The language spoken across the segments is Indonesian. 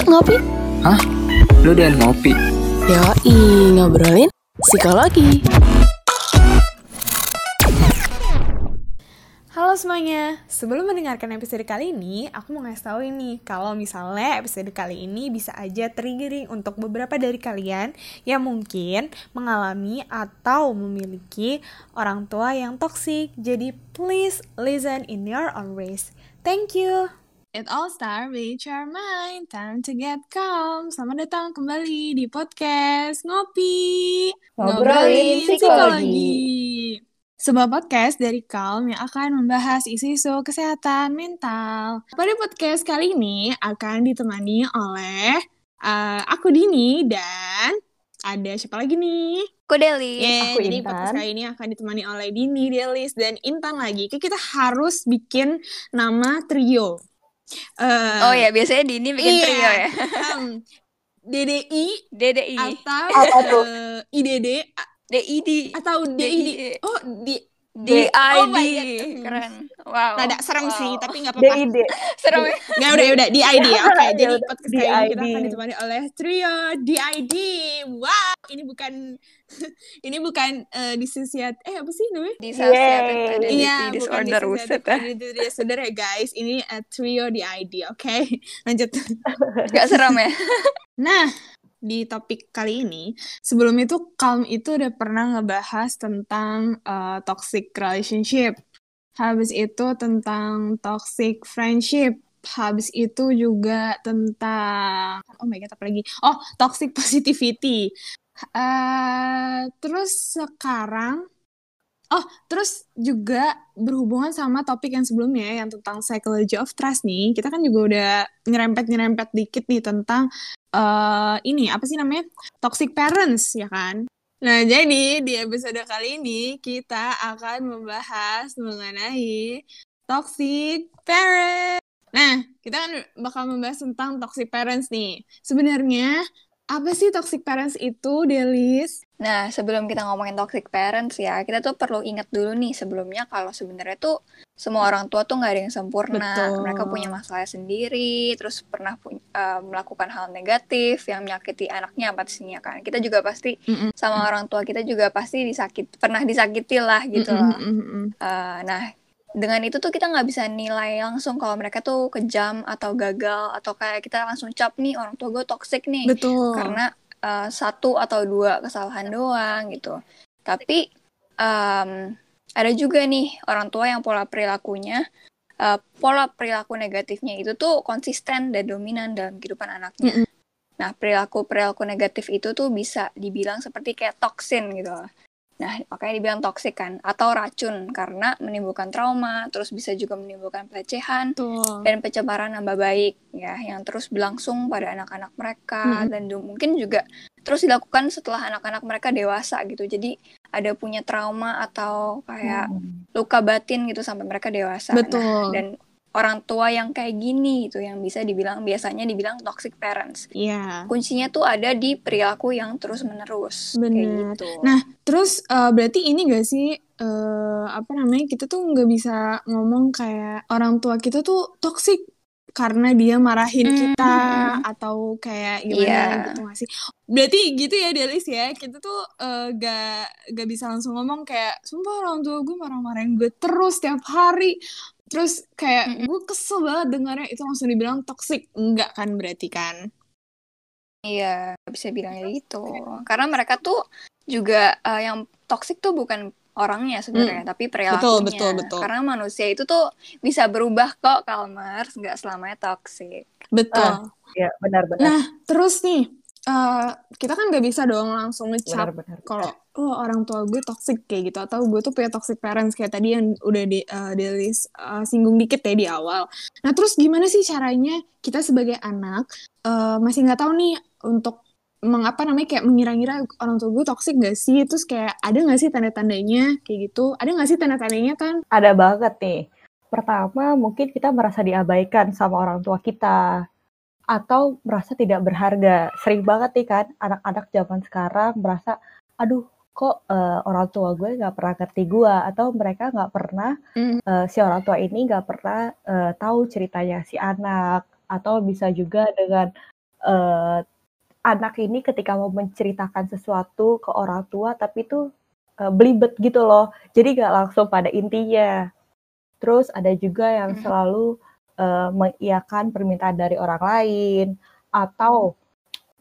Yuk ngopi. Hah? Lu dan ngopi? Yoi, ngobrolin psikologi. Halo semuanya, sebelum mendengarkan episode kali ini, aku mau ngasih tahu ini kalau misalnya episode kali ini bisa aja triggering untuk beberapa dari kalian yang mungkin mengalami atau memiliki orang tua yang toksik. Jadi please listen in your own ways. Thank you. It all start with your mind. Time to get calm. Selamat datang kembali di podcast Ngopi. Ngobrolin psikologi. Sebuah podcast dari Calm yang akan membahas isu-isu kesehatan mental. Pada podcast kali ini akan ditemani oleh uh, aku Dini dan ada siapa lagi nih? Aku Deli. Yeay, Aku jadi Intan. podcast kali ini akan ditemani oleh Dini, Delis, dan Intan lagi. Kita harus bikin nama trio. Eh, Oh ya, biasanya Dini bikin iya. trio ya. em, DDI DDI. atau Apa tuh? eh, IDD DID. atau DID. DID. Oh, di DID. Oh. Keren. Wow. Rada serem Wow. sih, tapi nggak apa-apa. DID. Serem ya. Nggak udah udah DID ya. Oke, Ya jadi podcast kali ini kita akan ditemani oleh trio DID. Wow, ini bukan ini bukan eh, dissociat eh apa sih namanya? Identity Iya, bukan disorder. Buset ya. disorder ya guys. Ini eh, trio DID, oke? Lanjut. Gak serem ya. Nah, di topik kali ini, sebelum itu Calm itu udah pernah ngebahas tentang uh, toxic relationship. Habis itu tentang toxic friendship. Habis itu juga tentang oh my god apa lagi? Oh, toxic positivity. Eh, terus sekarang Oh, terus juga berhubungan sama topik yang sebelumnya yang tentang psychology of trust nih. Kita kan juga udah nyerempet-nyerempet dikit nih tentang eh ini apa sih namanya? Toxic parents ya kan? Nah, jadi di episode kali ini kita akan membahas mengenai toxic parents. Nah, kita kan bakal membahas tentang toxic parents nih. Sebenarnya apa sih toxic parents itu, Delis? Nah, sebelum kita ngomongin toxic parents ya, kita tuh perlu ingat dulu nih sebelumnya kalau sebenarnya tuh semua orang tua tuh nggak ada yang sempurna. Betul. Mereka punya masalah sendiri, terus pernah pu- eh, melakukan hal negatif yang menyakiti anaknya pastinya kan. Kita juga pasti Mm-mm. sama orang tua kita juga pasti disakit, pernah disakiti lah gitu lah. mm-mm. Eh, nah, dengan itu tuh kita nggak bisa nilai langsung kalau mereka tuh kejam atau gagal atau kayak kita langsung cap nih orang tua gue toxic nih Betul. karena uh, satu atau dua kesalahan doang gitu. Tapi em, ada juga nih orang tua yang pola perilakunya, uh, pola perilaku negatifnya itu tuh konsisten dan dominan dalam kehidupan anaknya. Mm-mm. Nah, perilaku perilaku negatif itu tuh bisa dibilang seperti kayak toksin gitu loh. Nah, makanya dibilang toksik kan, atau racun karena menimbulkan trauma, terus bisa juga menimbulkan pelecehan, Betul. dan pencemaran nama baik ya yang terus berlangsung pada anak-anak mereka Mm-mm. dan mungkin juga terus dilakukan setelah anak-anak mereka dewasa gitu jadi ada punya trauma atau kayak luka batin gitu sampai mereka dewasa Nah, Betul. dan orang tua yang kayak gini gitu yang bisa dibilang biasanya dibilang toxic parents Iya. kuncinya tuh ada di perilaku yang terus menerus kayak Bener. gitu Nah, terus eh, berarti ini gak sih eh, apa namanya kita tuh nggak bisa ngomong kayak orang tua kita tuh toxic karena dia marahin Hmm, kita hmm. atau kayak gimana Iya. gitu gak sih? Berarti gitu ya Delis ya kita tuh eh, gak gak bisa langsung ngomong kayak sumpah orang tua gue marah-marahin gue terus tiap hari terus kayak Mm-mm. gue kesel banget dengarnya itu langsung dibilang toxic enggak kan berarti kan? Iya, bisa bilangnya gitu. Karena mereka tuh juga eh, yang toksik tuh bukan orangnya sebenarnya, tapi perilakunya. Hmm. betul, betul. Karena manusia itu tuh bisa berubah kok, Kalmar, nggak selamanya toksik. Betul. Ya, benar-benar. Nah, terus nih, eh, kita kan gak bisa dong langsung ngecap kalau oh orang tua gue toxic kayak gitu atau gue tuh punya toxic parents kayak tadi yang udah di uh, Delis uh, singgung dikit ya di awal. Nah, terus gimana sih caranya kita sebagai anak eh, masih nggak tahu nih untuk mengapa namanya kayak mengira-ngira orang tua gue toxic gak sih? Terus kayak ada gak sih tanda-tandanya kayak gitu? Ada gak sih tanda-tandanya kan? Ada banget nih. Pertama, mungkin kita merasa diabaikan sama orang tua kita. Atau merasa tidak berharga. Sering banget nih kan, anak-anak zaman sekarang merasa, aduh, kok eh, orang tua gue nggak pernah ngerti gue. Atau mereka nggak pernah, Mm. eh, si orang tua ini nggak pernah eh, tahu ceritanya si anak. Atau bisa juga dengan eh, anak ini ketika mau menceritakan sesuatu ke orang tua tapi itu eh, belibet gitu loh. Jadi nggak langsung pada intinya. Terus ada juga yang Mhm. selalu eh, mengiyakan permintaan dari orang lain atau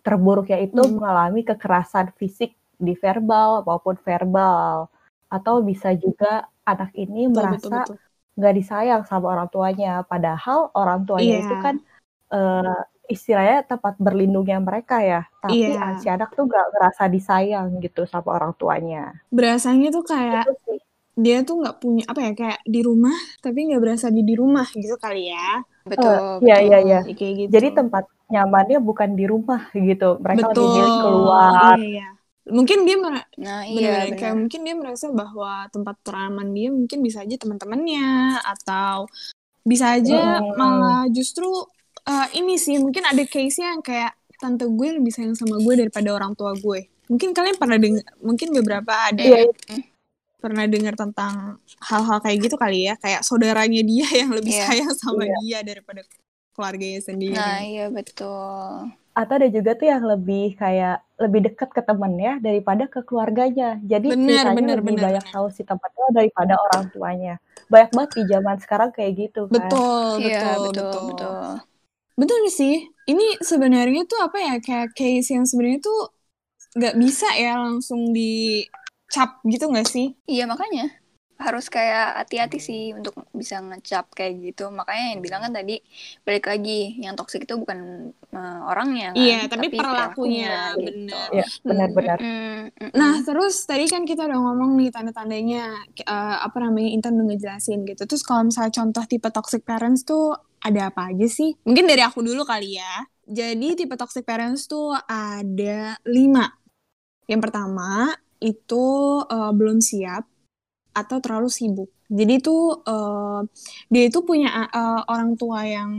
terburuknya itu Hmm. mengalami kekerasan fisik di verbal maupun verbal atau bisa juga anak ini Betul, merasa nggak disayang sama orang tuanya padahal orang tuanya itu Iya. kan eh, istilahnya tempat berlindungnya mereka ya tapi Iya. si anak tuh nggak ngerasa disayang gitu sama orang tuanya Berasanya tuh kayak dia tuh nggak punya apa ya kayak di rumah tapi nggak berasa di di rumah gitu kali ya. Betul, iya, betul. iya, iya. Ya, kayak gitu. jadi tempat nyamannya bukan di rumah gitu mereka lebih betul. milih keluar Iya, iya. Mungkin dia mer- Nah, iya benar. kayak mungkin dia merasa bahwa tempat teraman dia mungkin bisa aja teman-temannya atau bisa aja Mm-mm. malah justru eh, ini sih mungkin ada case-nya yang kayak tante gue lebih sayang sama gue daripada orang tua gue. Mungkin kalian pernah dengar, mungkin beberapa ada iya yang pernah dengar tentang hal-hal kayak gitu kali ya, kayak saudaranya dia yang lebih Iya. sayang sama Iya. dia daripada keluarganya sendiri. Nah, iya betul. atau ada juga tuh yang lebih kayak lebih dekat ke temennya daripada ke keluarganya. Jadi Bener, ceritanya bener, lebih bener, banyak tahu si tempatnya daripada orang tuanya. Banyak banget di zaman sekarang kayak gitu kan. Betul, Iya, betul, betul, betul. betul. Betul sih. Ini sebenarnya tuh apa ya kayak case yang sebenarnya tuh nggak bisa ya langsung dicap gitu nggak sih? Iya, makanya harus kayak hati-hati sih untuk bisa ngecap kayak gitu. Makanya yang bilang kan tadi balik lagi yang toksik itu bukan eh, orangnya kan, Iya, tapi perilakunya, gitu. bener. Iya, benar-benar. Mm, mm, mm. Nah, terus tadi kan kita udah ngomong nih tanda-tandanya eh, apa namanya Intan udah ngejelasin gitu. Terus kalau misalnya contoh tipe toxic parents tuh ada apa aja sih? Mungkin dari aku dulu kali ya. Jadi tipe toxic parents tuh ada lima. Yang pertama itu eh, belum siap atau terlalu sibuk. Jadi tuh eh, dia itu punya eh, orang tua yang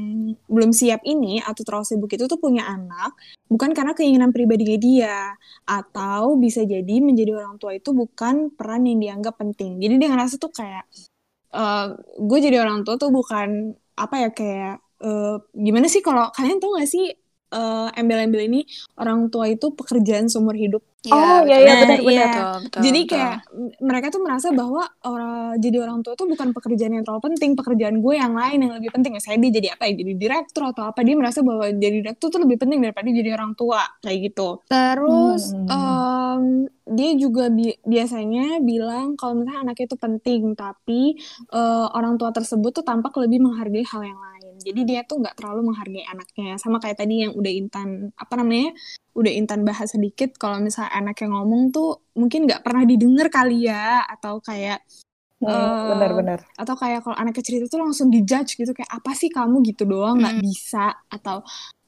belum siap ini atau terlalu sibuk itu tuh punya anak bukan karena keinginan pribadinya dia atau bisa jadi menjadi orang tua itu bukan peran yang dianggap penting. Jadi dia ngerasa tuh kayak eh gue jadi orang tua tuh bukan apa ya kayak eh, gimana sih kalau kalian tahu gak sih eh, embel-embel ini orang tua itu pekerjaan seumur hidup. Iya, Oh, iya, iya, Nah, benar-benar. iya. Betul, betul, Jadi betul. kayak mereka tuh merasa bahwa orang jadi orang tua tuh bukan pekerjaan yang terlalu penting, pekerjaan gue yang lain yang lebih penting. Saya dia jadi apa ya? Jadi direktur atau apa? Dia merasa bahwa jadi direktur tuh lebih penting daripada jadi orang tua kayak gitu. Terus Hmm. em, dia juga bi- biasanya bilang kalau misalnya anaknya itu penting, tapi eh, orang tua tersebut tuh tampak lebih menghargai hal yang lain. Jadi dia tuh nggak terlalu menghargai anaknya. Sama kayak tadi yang udah Intan apa namanya? udah Intan bahas sedikit kalau misalnya anaknya ngomong tuh mungkin nggak pernah didengar kali ya atau kayak Hmm, Eh, benar-benar. atau kayak kalau anaknya cerita tuh langsung dijudge gitu kayak apa sih kamu gitu doang nggak Hmm. bisa atau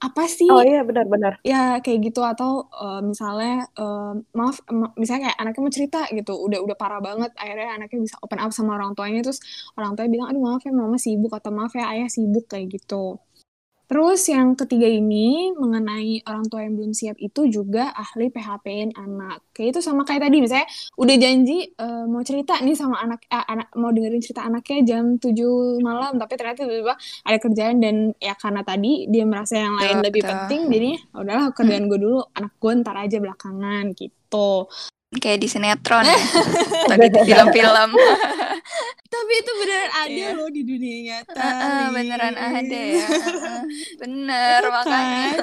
apa sih Oh iya benar-benar. ya kayak gitu atau eh, misalnya eh, maaf ma- misalnya kayak anaknya mau cerita gitu udah udah parah banget akhirnya anaknya bisa open up sama orang tuanya terus orang tuanya bilang aduh maaf ya mama sibuk atau maaf ya ayah sibuk kayak gitu terus yang ketiga ini mengenai orang tua yang belum siap itu juga ahli PHP-in anak. Kayak itu sama kayak tadi misalnya udah janji eh, mau cerita nih sama anak eh, anak mau dengerin cerita anaknya jam 7 malam tapi ternyata tiba-tiba ada kerjaan dan ya karena tadi dia merasa yang lain Betul, lebih penting jadinya "Ah, udahlah kerjaan gue dulu anak gue ntar aja belakangan gitu Kayak di sinetron ya. Atau di film-film. tapi itu beneran ada Iya. loh di dunia nyata Heeh, beneran ada ya. Bener, makanya. kan?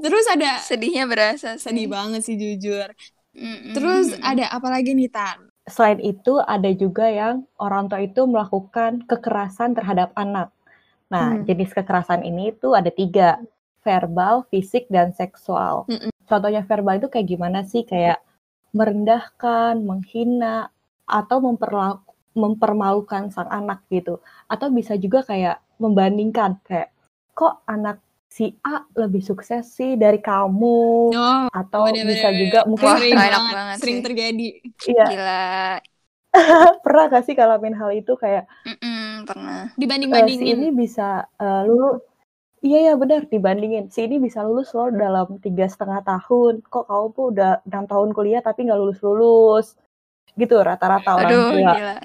terus ada Sedihnya berasa sih. sedih banget sih jujur Mm-mm. terus ada apa lagi nih Tan Selain itu ada juga yang orang tua itu melakukan kekerasan terhadap anak. Nah, Hmm. jenis kekerasan ini itu ada tiga, verbal, fisik, dan seksual. Mm-mm. Contohnya verbal itu kayak gimana sih? Kayak merendahkan, menghina, atau memperlaku, mempermalukan sang anak gitu. Atau bisa juga kayak membandingkan, kayak kok anak si A lebih sukses sih dari kamu, oh atau bener, bisa bener, juga bener. mungkin Wah, sering enak banget, banget sering sih. terjadi iya Gila. pernah gak sih ngalamin hal itu kayak Mm-mm, pernah. eh, si dibanding-bandingin ini bisa eh, lulus iya ya benar dibandingin si ini bisa lulus loh dalam tiga setengah tahun kok kamu tuh udah enam tahun kuliah tapi nggak lulus lulus gitu rata-rata orang Aduh, tua gila.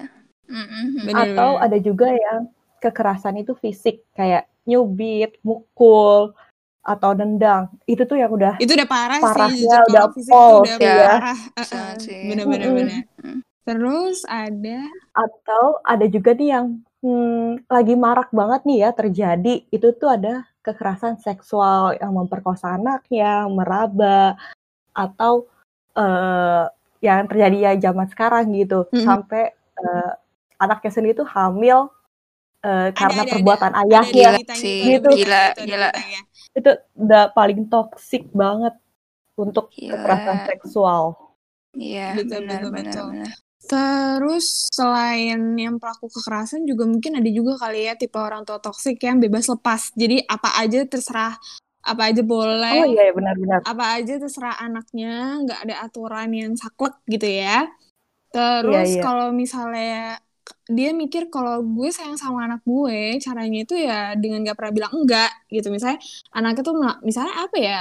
Bener, atau bener. ada juga yang kekerasan itu fisik kayak nyubit mukul atau nendang. Itu tuh yang udah Itu udah parah Parahnya sih, jujur udah pol ya. parah. Bener-bener. Mm. Terus ada atau ada juga nih yang hmm, lagi marak banget nih ya terjadi. Itu tuh ada kekerasan seksual yang memperkosa anaknya, meraba atau eh yang terjadi ya zaman sekarang gitu. Mm-mm. Sampai eh, anaknya sendiri tuh hamil eh, karena ada, perbuatan ada ayahnya. beritanya sih, itu, ada gitu. beritanya Gila, itu, ada gila. beritanya. Itu udah paling toksik banget untuk Gila. kekerasan seksual. Iya, Betul, benar betul, benar betul. benar. Terus selain yang pelaku kekerasan juga mungkin ada juga kali ya tipe orang tua toksik yang bebas lepas. Jadi apa aja terserah, apa aja boleh, Oh iya ya benar-benar. apa aja terserah anaknya, nggak ada aturan yang saklek gitu ya. Terus Iya, iya. kalau misalnya dia mikir kalau gue sayang sama anak gue, caranya itu ya dengan gak pernah bilang enggak gitu. Misalnya anaknya tuh misalnya apa ya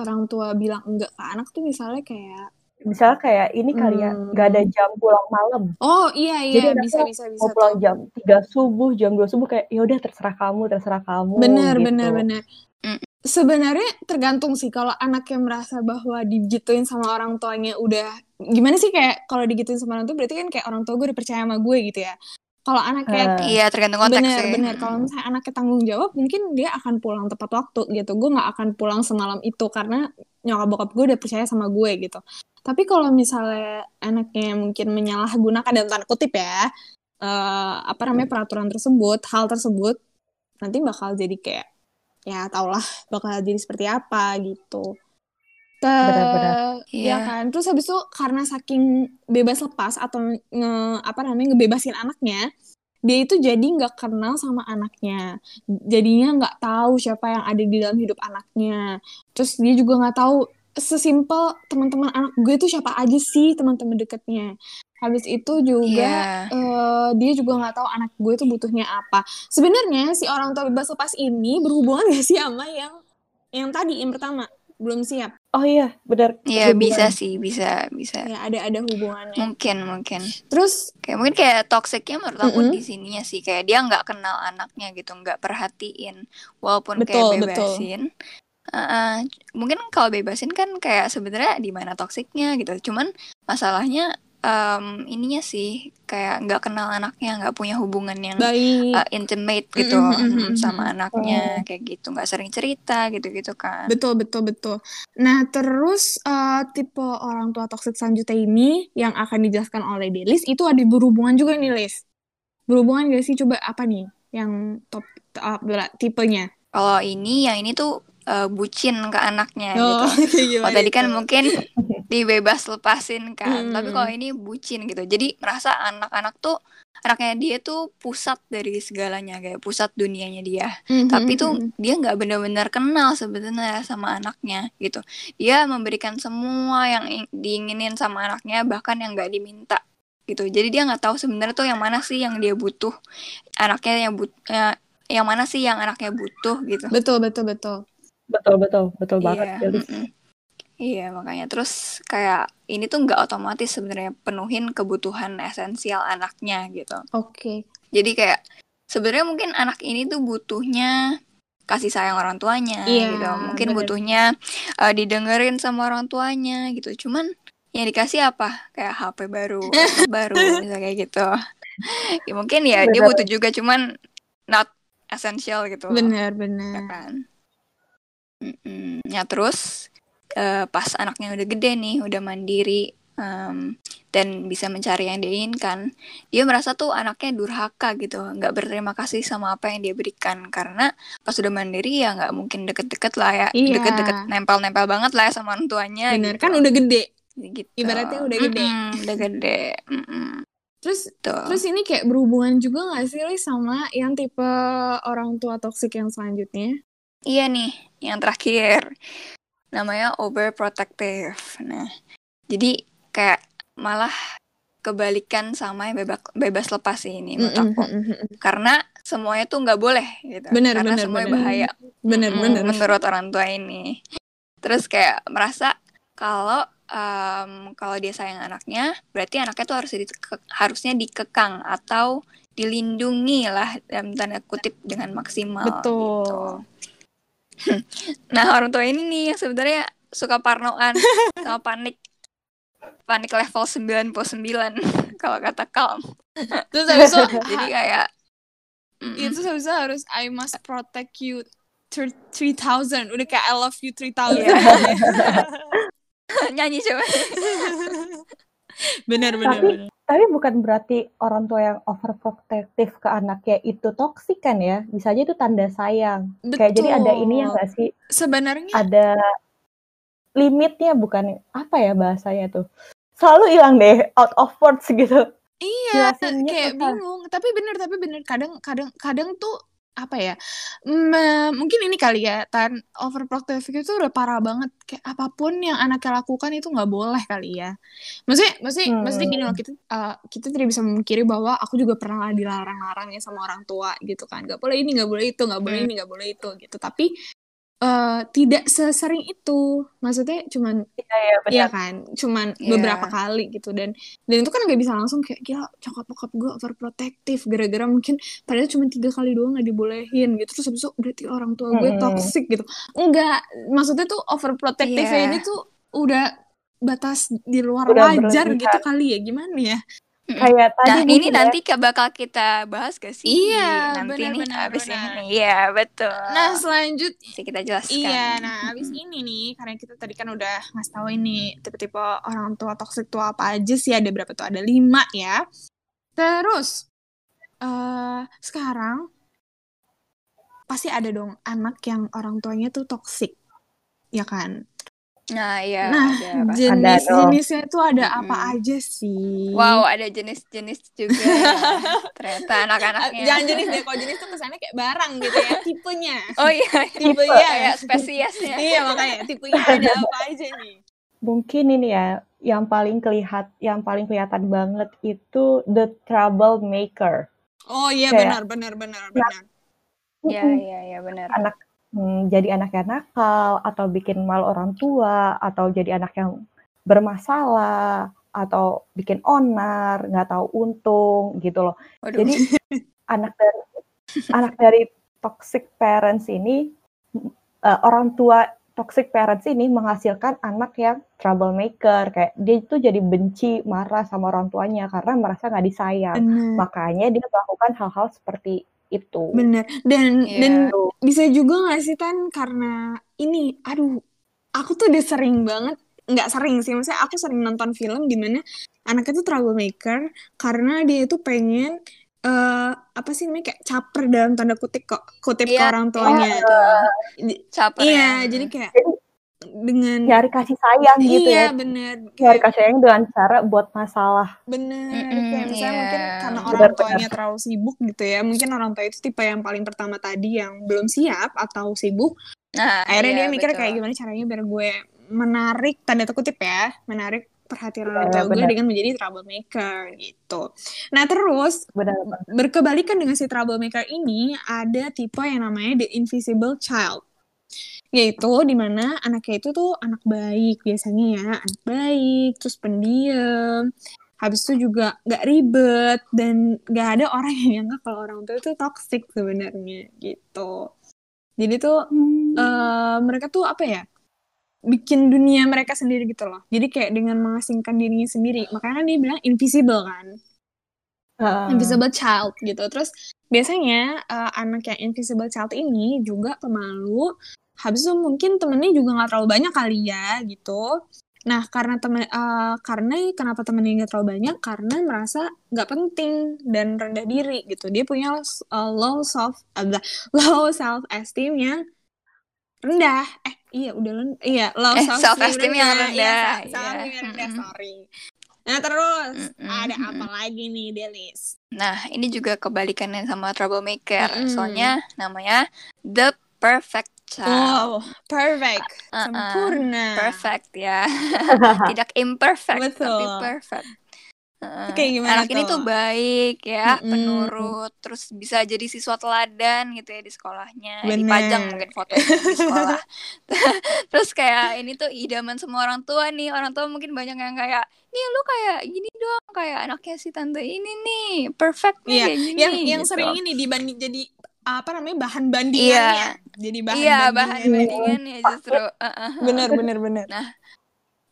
orang tua bilang enggak ke anak tuh misalnya kayak Misalnya kayak ini kali ya, Hmm. nggak ada jam pulang malam. oh iya Jadi iya anaknya bisa bisa bisa mau pulang tuh. jam 3 subuh, jam 2 subuh kayak ya udah terserah kamu, terserah kamu Bener gitu. bener bener. Mm. Sebenarnya tergantung sih kalau anaknya merasa bahwa digituin sama orang tuanya udah gimana sih kayak kalau digituin sama orang tua berarti kan kayak orang tua gue udah percaya sama gue gitu ya. Kalau anaknya Eh, Iya, tergantung konteks bener sih. bener kalau misalnya anaknya tanggung jawab mungkin dia akan pulang tepat waktu gitu gue nggak akan pulang semalam itu karena nyokap bokap gue udah percaya sama gue gitu tapi kalau misalnya anaknya mungkin menyalahgunakan dalam tanda kutip ya eh, apa namanya peraturan tersebut hal tersebut nanti bakal jadi kayak ya tau lah bakal jadi seperti apa gitu Te- Benar-benar. ya Iya. kan terus habis itu karena saking bebas lepas atau nge, apa namanya ngebebasin anaknya dia itu jadi nggak kenal sama anaknya jadinya nggak tahu siapa yang ada di dalam hidup anaknya terus dia juga nggak tahu sesimpel teman-teman anak gue tuh siapa aja sih teman-teman deketnya habis itu juga Iya. eh, dia juga nggak tahu anak gue tuh butuhnya apa sebenarnya si orang tua bebas lepas ini berhubungan gak sih sama yang yang tadi yang pertama belum siap Oh iya, benar. Iya, bisa sih, bisa, bisa. ya ada ada hubungannya Mungkin, mungkin. terus Kayak mungkin kayak toksiknya menurut aku Mm-mm. di sininya sih kayak dia nggak kenal anaknya gitu, nggak perhatiin walaupun Betul, kayak betul. Uh-uh. mungkin kalau bebasin kan kayak sebenarnya di mana toksiknya gitu. Cuman masalahnya em, ininya sih kayak nggak kenal anaknya, nggak punya hubungan yang baik uh, intimate gitu mm, sama mm-mm. anaknya kayak gitu, nggak sering cerita gitu-gitu kan. Betul, betul, betul. Nah, terus eh, tipe orang tua toksik selanjutnya ini yang akan dijelaskan oleh Delis itu ada berhubungan juga nih, Lis. Berhubungan gak sih? Coba apa nih yang top uh, tipenya? Kalau ini yang ini tuh uh, bucin ke anaknya gitu. Oh, Oh gimana tadi kan mungkin dibebas lepasin kan, tapi Hmm. kalau ini bucin gitu. Jadi merasa anak-anak tuh anaknya dia tuh pusat dari segalanya kayak pusat dunianya dia. Mhm, Tapi tuh mhm. dia nggak benar-benar kenal sebenarnya sama anaknya gitu. Dia memberikan semua yang ing- diinginin sama anaknya bahkan yang nggak diminta gitu. Jadi dia nggak tahu sebenarnya tuh yang mana sih yang dia butuh anaknya yang but ya, yang mana sih yang anaknya butuh gitu. Betul, betul, betul. Betul, betul, betul banget. Iya, Delis. mm-mm. Iya makanya terus kayak ini tuh nggak otomatis sebenarnya penuhin kebutuhan esensial anaknya gitu. Oke. Jadi kayak sebenarnya mungkin anak ini tuh butuhnya kasih sayang orang tuanya Iya, gitu. Mungkin bener. butuhnya uh, didengerin sama orang tuanya gitu. Cuman yang dikasih apa? Kayak HP baru, baru misalnya kayak gitu. ya mungkin ya dia Bener. butuh juga cuman not essential gitu. loh Benar, ya benar. kan Mm-mm. ya terus eh, pas anaknya udah gede nih udah mandiri em, dan bisa mencari yang dia inginkan dia merasa tuh anaknya durhaka gitu nggak berterima kasih sama apa yang dia berikan karena pas udah mandiri ya nggak mungkin deket-deket lah ya Iya. deket-deket nempel-nempel banget lah ya sama orang tuanya Benar, gitu. kan udah gede. gitu ibaratnya udah gede. Mm-mm, udah gede Mm-mm. Terus Tuh. terus ini kayak berhubungan juga gak sih Lis sama yang tipe orang tua toksik yang selanjutnya? Iya nih, yang terakhir. Namanya overprotective. Nah, jadi kayak malah kebalikan sama yang bebas, bebas lepas sih ini menurut aku. mm-mm. Karena semuanya tuh nggak boleh gitu. Bener, Karena bener, semuanya bener. bahaya. Bener, Mm, bener. Menurut orang tua ini. Terus kayak merasa kalau em, kalau dia sayang anaknya, berarti anaknya tuh harus dike- harusnya dikekang atau dilindungi lah dalam tanda kutip dengan maksimal. Betul. gitu. Nah, orang tua ini nih yang sebenarnya suka parnoan sama panik. Panik level 99 kalau kata Calm. Terus habis itu Jadi kayak mm, itu habis itu harus I must protect you thir- 3000 udah kayak I love you 3000 Iya. nyanyi coba. Bener bener Tapi- Tapi bukan berarti orang tua yang overprotective ke anaknya itu toksik kan ya? Bisa aja itu tanda sayang. Kayak jadi ada ini ya nggak sih? sebenarnya Ada limitnya bukan apa ya bahasanya tuh? Selalu hilang deh out of words gitu. iya Jelasinnya kayak bingung tapi bener tapi bener kadang kadang kadang tuh apa ya me- mungkin ini kali ya tan overprotective itu udah parah banget kayak apa pun yang anaknya lakukan itu nggak boleh kali ya maksudnya maksudnya Hmm. maksudnya gini loh kita uh, kita tidak bisa memungkiri bahwa aku juga pernah dilarang-larang ya sama orang tua gitu kan nggak boleh ini nggak boleh itu nggak boleh Hmm. ini nggak boleh itu gitu tapi eh, tidak sesering itu. Maksudnya cuman Iya ya Iya kan, cuman Iya. beberapa kali gitu. Dan dan itu kan nggak bisa langsung kayak gila cokap bokap gue overprotective. Gara-gara mungkin padahal cuma tiga kali doang nggak dibolehin gitu. Terus habis itu berarti orang tua gue Mm-mm. toxic gitu. Enggak maksudnya tuh overprotective Iya. ini tuh udah batas di luar Udah wajar gitu kali ya. Gimana ya Kayak tadi Nah, ini ya, nanti ke bakal kita bahas gak sih? Iya, nanti nih benar-benar, abis benar. ini. Iya, betul. nah selanjutnya kita jelaskan. Iya, nah abis ini nih, karena kita tadi kan udah ngasih tahu ini tipe-tipe orang tua toxic tuh apa aja sih, ada berapa tuh? Ada lima ya. Terus, eh sekarang pasti ada dong anak yang orang tuanya tuh toxic, ya kan? Nah, iya. nah, ada, pasti. jenis-jenisnya itu ada apa aja sih? Wow, ada jenis-jenis juga ya. Ternyata anak-anaknya. Jangan jenis deh, kalau jenis tuh kesannya kayak barang gitu ya, tipenya. Oh iya, Tipenya. kayak spesiesnya. iya, makanya tipenya ada apa aja nih? mungkin ini ya yang paling kelihat yang paling kelihatan banget itu the troublemaker. Oh iya, Kayak- benar, benar, benar, benar. Iya, iya, iya benar. anak hmm, jadi anak yang nakal atau bikin malu orang tua atau jadi anak yang bermasalah atau bikin onar nggak tahu untung gitu loh Waduh. jadi anak dari anak dari toxic parents ini eh, orang tua toxic parents ini menghasilkan anak yang troublemaker kayak dia itu jadi benci marah sama orang tuanya karena merasa nggak disayang Benar. makanya dia melakukan hal-hal seperti itu Bener. Dan Iya. dan bisa juga gak sih Tan karena ini, aduh, aku tuh udah sering banget, nggak sering sih, maksudnya aku sering nonton film di mana anaknya tuh troublemaker karena dia itu pengen eh apa sih namanya kayak caper dalam tanda kutip kok kutip ke Iya. orang tuanya. Di- Caper iya, ya. jadi kayak Jadi, dengan nyari kasih sayang gitu iya ya bener nyari kayak kasih sayang dengan cara buat masalah bener Mm-mm, kayak misalnya iya. mungkin karena orang Benar-benar. tuanya terlalu sibuk gitu ya mungkin orang tua itu tipe yang paling pertama tadi yang belum siap atau sibuk Nah, akhirnya iya, dia mikir betul. kayak gimana caranya biar gue menarik tanda kutip ya menarik perhatian orang Iya, tua gue benar. dengan menjadi troublemaker gitu nah terus benar berkebalikan dengan si troublemaker ini ada tipe yang namanya the invisible child yaitu di mana anaknya itu tuh anak baik biasanya ya anak baik terus pendiam habis itu juga nggak ribet dan nggak ada orang yang nyangka kalau orang tua itu toxic sebenarnya gitu jadi tuh eh, mereka tuh apa ya bikin dunia mereka sendiri gitu loh jadi kayak dengan mengasingkan dirinya sendiri makanya kan dia bilang invisible kan Heeh. invisible child gitu. Terus biasanya eh, anak yang invisible child ini juga pemalu. Habis itu mungkin temennya juga nggak terlalu banyak kali ya gitu. Nah karena temen eh, karena kenapa temennya nggak terlalu banyak karena merasa nggak penting dan rendah diri gitu. Dia punya eh, low self eh, low self esteem yang rendah. Eh iya udah len- iya low Eh, self self-esteem yang rendah, Iya, iya. self esteem yang rendah. Mm-mm. Sorry. Nah terus Mm-mm, ada apa lagi nih Delis? Nah, ini juga kebalikannya sama troublemaker. Mm-mm. Soalnya namanya the perfect Wow, perfect, Uh-uh. sempurna. Perfect ya. Tidak imperfect, Betul. tapi perfect. Uh, kayak gimana anak ini tuh? tuh baik ya, Mm-mm. penurut, terus bisa jadi siswa teladan gitu ya di sekolahnya, Bener. dipajang mungkin fotonya di sekolah. terus kayak ini tuh idaman semua orang tua nih, orang tua mungkin banyak yang kayak, nih lu kayak gini dong, kayak anaknya si tante ini nih, perfect nih Iya, kayak gini. yang yang gitu. sering ini dibanding jadi apa namanya bahan bandingannya. Jadi bahan Iya, bahan bandingannya. bandingannya justru. Heeh. Bener bener bener.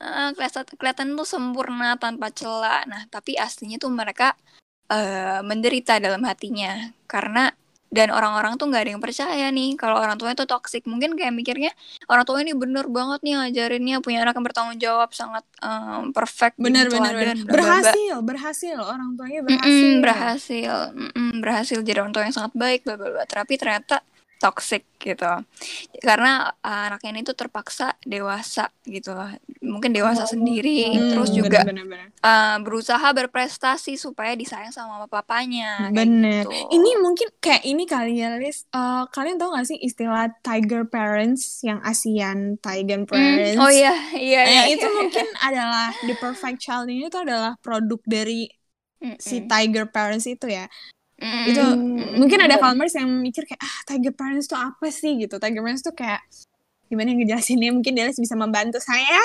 Heeh, kelihatan kelihatan tuh sempurna tanpa celah. Nah, tapi aslinya tuh mereka eh, menderita dalam hatinya karena dan orang-orang tuh nggak ada yang percaya nih kalau orang tuanya tuh toksik. Mungkin kayak mikirnya orang tua ini bener banget nih ngajarinnya punya anak yang bertanggung jawab sangat em, perfect Bener gitu, bener bener. Berhasil berhasil orang tuanya berhasil. Mm-mm, berhasil, Mm-mm, berhasil jadi orang tua yang sangat baik, bla bla bla. Tapi ternyata toxic gitu, karena uh, anaknya ini tuh terpaksa dewasa gitu loh, mungkin dewasa sendiri, Hmm, terus juga bener, bener. uh, berusaha berprestasi supaya disayang sama papanya, Bener. gitu. Ini mungkin kayak ini kali ya, Liz. Eh, kalian tahu gak sih istilah tiger parents yang ASEAN tiger Hmm, parents? oh iya, iya, Eh, iya, itu iya. mungkin adalah the perfect child ini tuh adalah produk dari Mm-mm. si tiger parents itu ya. Mm-mm. Itu mungkin ada calmers yang mikir kayak ah tiger parents tuh apa sih gitu. Tiger parents tuh kayak gimana yang ngejelasinnya mungkin Delis bisa membantu saya.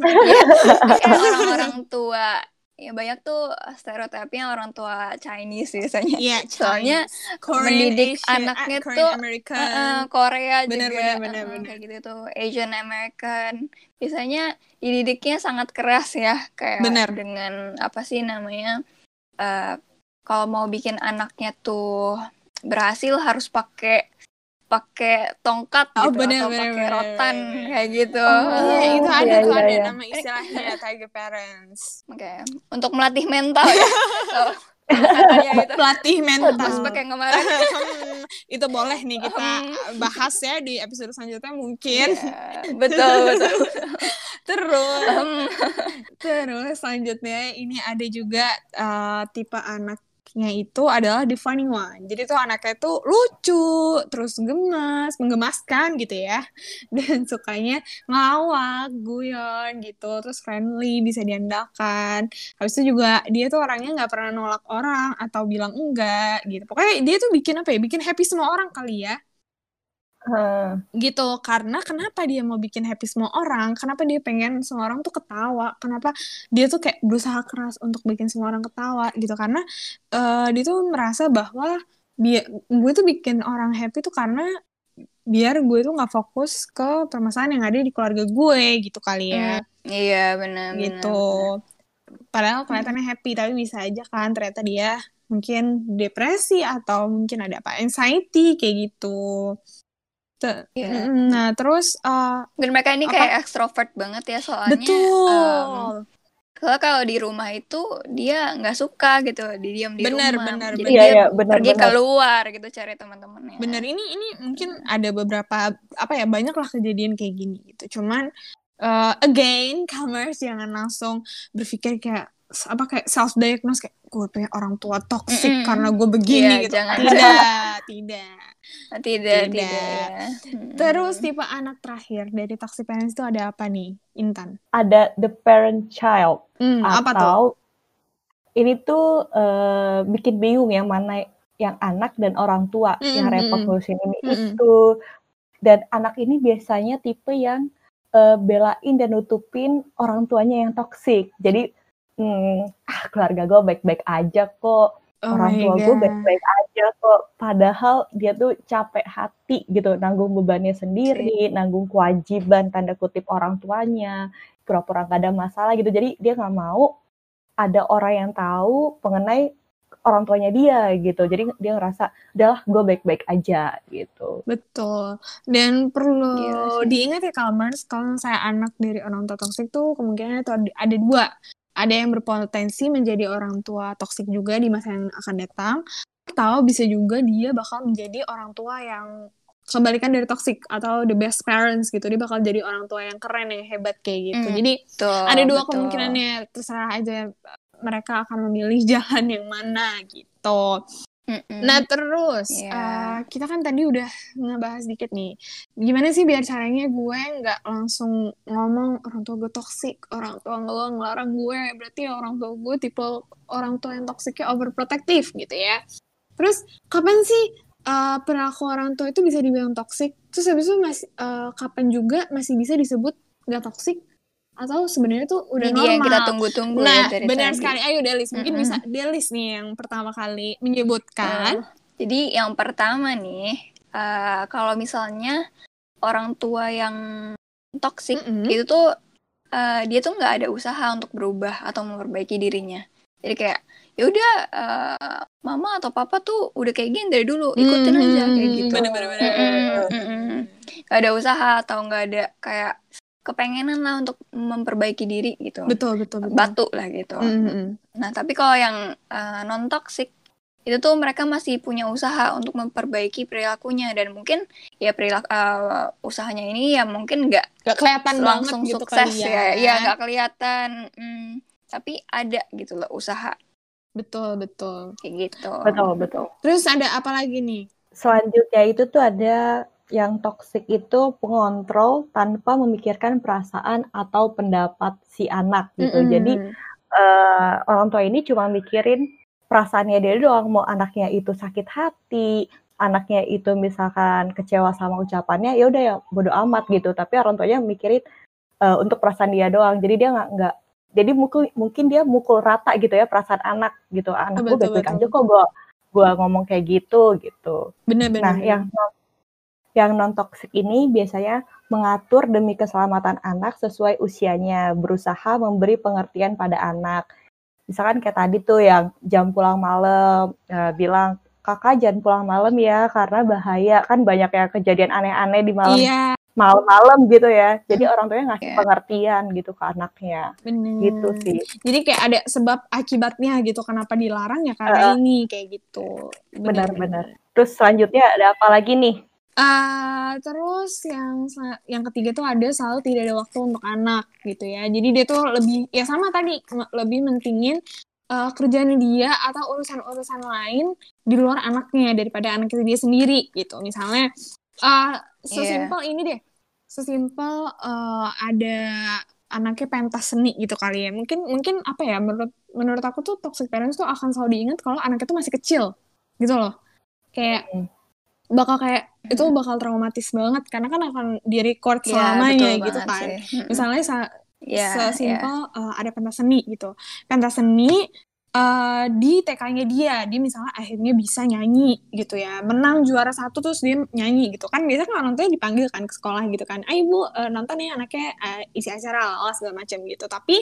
kayak orang-orang tua ya banyak tuh stereotipnya orang tua Chinese biasanya Iya, soalnya Chinese, Korean, mendidik Asian, anaknya ah, Korean tuh American. Uh, uh, Korea Bener, juga bener, bener, uh, bener. kayak gitu tuh Asian American biasanya dididiknya sangat keras ya kayak Bener. dengan apa sih namanya uh, kalau mau bikin anaknya tuh berhasil harus pakai pakai tongkat Oh, gitu bener, atau bener, pakai bener, rotan bener. kayak gitu Iya, itu ada iya, tuh iya, ada iya. nama istilahnya tiger parents. Oke, untuk melatih mental ya. So, itu Pelatih mental. flashback yang kemarin. Hmm, itu boleh nih kita bahas ya di episode selanjutnya mungkin. Ya, betul, betul. Terus Hmm. terus selanjutnya ini ada juga eh, tipe anaknya itu adalah the funny one. Jadi tuh anaknya tuh lucu, terus gemas, menggemaskan gitu ya. Dan sukanya ngelawak, guyon gitu, terus friendly, bisa diandalkan. Habis itu juga dia tuh orangnya nggak pernah nolak orang atau bilang enggak gitu. Pokoknya dia tuh bikin apa ya? Bikin happy semua orang kali ya Heeh. gitu karena kenapa dia mau bikin happy semua orang? Kenapa dia pengen semua orang tuh ketawa? Kenapa dia tuh kayak berusaha keras untuk bikin semua orang ketawa gitu? Karena eh, dia tuh merasa bahwa dia gue tuh bikin orang happy tuh karena biar gue tuh nggak fokus ke permasalahan yang ada di keluarga gue gitu kali ya. Iya, benar gitu. padahal kelihatannya happy tapi bisa aja kan ternyata dia mungkin depresi atau mungkin ada apa anxiety kayak gitu Iya. Nah, terus eh, Dan mereka ini Apa? kayak ekstrovert banget ya soalnya. betul. soalnya kalau di rumah itu dia nggak suka gitu, diam di Bener, rumah. bener, Jadi bener. Iya, dia iya, benar pergi benar. keluar gitu cari teman-temannya. Bener ini ini mungkin ada beberapa apa ya banyak lah kejadian kayak gini gitu. Cuman eh, again, commerce jangan langsung berpikir kayak apa kayak self diagnose kayak gue punya orang tua toxic Mm-mm. karena gue begini Iya, gitu. jangan. Tidak, tidak. Tidak, Tidak. tidak. ya. Mm. Terus tipe anak terakhir dari toxic parents itu ada apa nih, Intan? Ada the parent child Hmm, apa tuh? atau ini tuh eh, bikin bingung yang mana yang anak dan orang tua Mm, yang mm, repot mm. ngurusin ini Mm, mm. itu dan anak ini biasanya tipe yang eh, belain dan nutupin orang tuanya yang toksik jadi hmm, ah keluarga gue baik-baik aja kok. Oh orang tua gue baik-baik aja kok. Padahal dia tuh capek hati gitu nanggung bebannya sendiri nanggung kewajiban tanda kutip orang tuanya pura-pura gak ada masalah gitu. Jadi dia nggak mau ada orang yang tahu mengenai orang tuanya dia gitu. Jadi dia ngerasa udahlah gue baik-baik aja gitu. Betul. Dan perlu Gila sih. diingat ya Kalmars, kalau saya anak dari orang tua toksik tuh kemungkinan itu ada, ada dua. Ada yang berpotensi menjadi orang tua toksik juga di masa yang akan datang. Atau bisa juga dia bakal menjadi orang tua yang kebalikan dari toksik atau the best parents gitu. Dia bakal jadi orang tua yang keren, yang hebat kayak gitu. Mm. Jadi Betul, ada dua betul. kemungkinannya. Terserah aja mereka akan memilih jalan yang mana gitu. Mm-mm. Nah terus Iya. eh, kita kan tadi udah ngebahas dikit nih, gimana sih biar caranya gue nggak langsung ngomong orang tua gue toksik, orang tua gue ngelarang gue, berarti orang tua gue tipe orang tua yang toksiknya overprotective gitu ya. Terus kapan sih eh, perilaku orang tua itu bisa dibilang toksik? Terus habis itu masih eh, kapan juga masih bisa disebut nggak toksik? Atau sebenarnya tuh udah Ini dia yang kita normal? tunggu-tunggu Nah, ya dari benar tadi. sekali. Ayo Delis, mungkin Mm-mm. bisa Delis nih yang pertama kali menyebutkan Jadi yang pertama nih, uh, kalau misalnya orang tua yang toksik Mm-mm. itu tuh uh, dia tuh nggak ada usaha untuk berubah atau memperbaiki dirinya. Jadi kayak ya udah uh, mama atau papa tuh udah kayak gini dari dulu, ikutin Mhm. aja kayak gitu. Bener-bener. Mm-mm, mm-mm. Nggak ada usaha atau nggak ada kayak kepengenan lah untuk memperbaiki diri gitu. Betul, betul, betul. Batu lah gitu. Mm-mm. Nah, tapi kalau yang non toxic itu tuh mereka masih punya usaha untuk memperbaiki perilakunya dan mungkin ya perilaku uh, usahanya ini ya mungkin nggak Gak kelihatan langsung gitu sukses kali ya, ya nggak kelihatan, Hmm, tapi ada gitu loh usaha Betul, betul. kayak gitu. Betul, betul. Terus ada apa lagi nih? Selanjutnya itu tuh ada yang toksik itu pengontrol tanpa memikirkan perasaan atau pendapat si anak gitu. Mm-mm. Jadi eh, orang tua ini cuma mikirin perasaannya dia doang, mau anaknya itu sakit hati, anaknya itu misalkan kecewa sama ucapannya, ya udah ya bodo amat gitu. Tapi orang tuanya mikirin eh, untuk perasaan dia doang. Jadi dia nggak nggak jadi mukul mungkin dia mukul rata gitu ya perasaan anak gitu. Anak gue Betul, baik-baik aja kok gue gua ngomong kayak gitu gitu. Bener-bener. Nah, yang yang non toksik ini biasanya mengatur demi keselamatan anak sesuai usianya, berusaha memberi pengertian pada anak. Misalkan kayak tadi tuh yang jam pulang malam, eh, bilang kakak jangan pulang malam ya karena bahaya kan banyak ya kejadian aneh-aneh di malam Iya, malam-malam gitu ya. Jadi orang tuanya ngasih Iya. pengertian gitu ke anaknya, bener. gitu sih. Jadi kayak ada sebab akibatnya gitu kenapa dilarang ya karena ini kayak gitu. Benar-benar. Terus selanjutnya ada apa lagi nih? Ah, terus yang yang ketiga tuh ada selalu tidak ada waktu untuk anak gitu ya. Jadi dia tuh lebih ya sama tadi lebih mentingin eh, kerjaan dia atau urusan-urusan lain di luar anaknya daripada anak itu dia sendiri gitu. Misalnya ah sesimpel ini deh. Sesimpel eh, ada anaknya pentas seni gitu kali ya. Mungkin mungkin apa ya menurut menurut aku tuh toxic parents tuh akan selalu diingat kalau anaknya tuh masih kecil gitu loh. Kayak. Bakal kayak itu bakal traumatis banget karena kan akan di record Ya, selamanya gitu kan. sih. Mm-mm. Misalnya sa- ya. sesimpel uh, ada pentas seni gitu. Pentas seni uh, di TK-nya dia, dia misalnya akhirnya bisa nyanyi gitu ya, menang juara satu terus dia nyanyi gitu kan. Biasanya kan orang tuanya dipanggil kan ke sekolah gitu kan, ayo bu uh, nonton ya anaknya uh, isi acara lah segala macam gitu. Tapi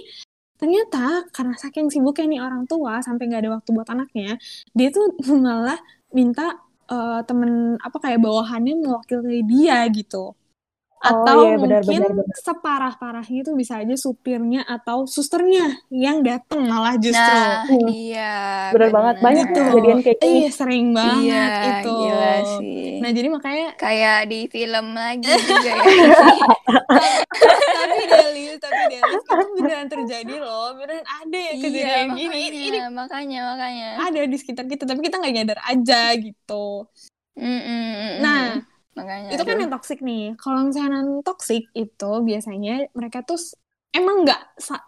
ternyata karena saking sibuknya nih orang tua sampai nggak ada waktu buat anaknya, dia tuh malah minta uh, temen apa kayak bawahannya mewakili dia gitu. Atau iya, benar, mungkin benar, benar. separah-parahnya itu bisa aja supirnya atau susternya yang datang malah justru. Nah, Hmm. iya. Bener banget, banyak Gitu. tuh kejadian kayak gini. Iya, sering banget Iya, itu. gila sih. Nah, jadi makanya Kayak di film lagi juga ya. tapi Delis, tapi Delis itu beneran terjadi loh. Beneran ada ya kejadian iya, gini. Ini, ini makanya, makanya, makanya. ada di sekitar kita, tapi kita nggak nyadar aja gitu. Mm-mm, Nah, makanya. itu kan aduh. yang toxic nih. Kalau misalnya non toxic itu biasanya mereka tuh emang nggak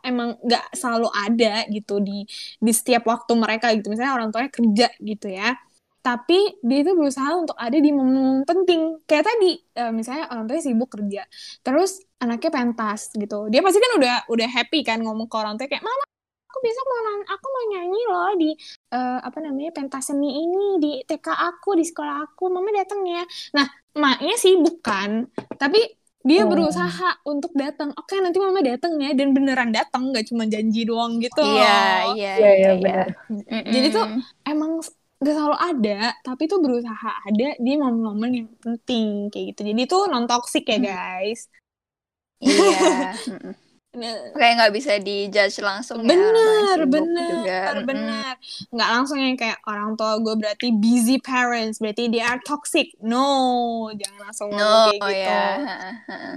emang nggak selalu ada gitu di di setiap waktu mereka gitu. Misalnya orang tuanya kerja gitu ya. Tapi dia itu berusaha untuk ada di momen penting. Kayak tadi, eh, misalnya orang tuanya sibuk kerja, terus anaknya pentas gitu. Dia pasti kan udah udah happy kan ngomong ke orang tua kayak, mama aku besok mau aku mau nyanyi loh di eh, apa namanya pentas seni ini di TK aku di sekolah aku, mama datang ya. Nah, emaknya sibuk kan, tapi dia Oh. berusaha untuk datang. Oke, nanti mama datang ya, dan beneran datang, nggak cuma janji doang gitu. Iya, loh. iya, Iya, iya, iya, benar. Mm-mm. Jadi tuh emang nggak selalu ada, tapi tuh berusaha ada di momen-momen yang penting kayak gitu. Jadi tuh non toxic ya Hmm. guys. Iya. mm-mm. Nah, Kayak nggak bisa dijudge langsung ya. bener, sibuk bener, juga. Bener. Nggak langsung yang kayak orang tua gue berarti busy parents, berarti they are toxic. No, jangan langsung No, kayak gitu. ya. Ha.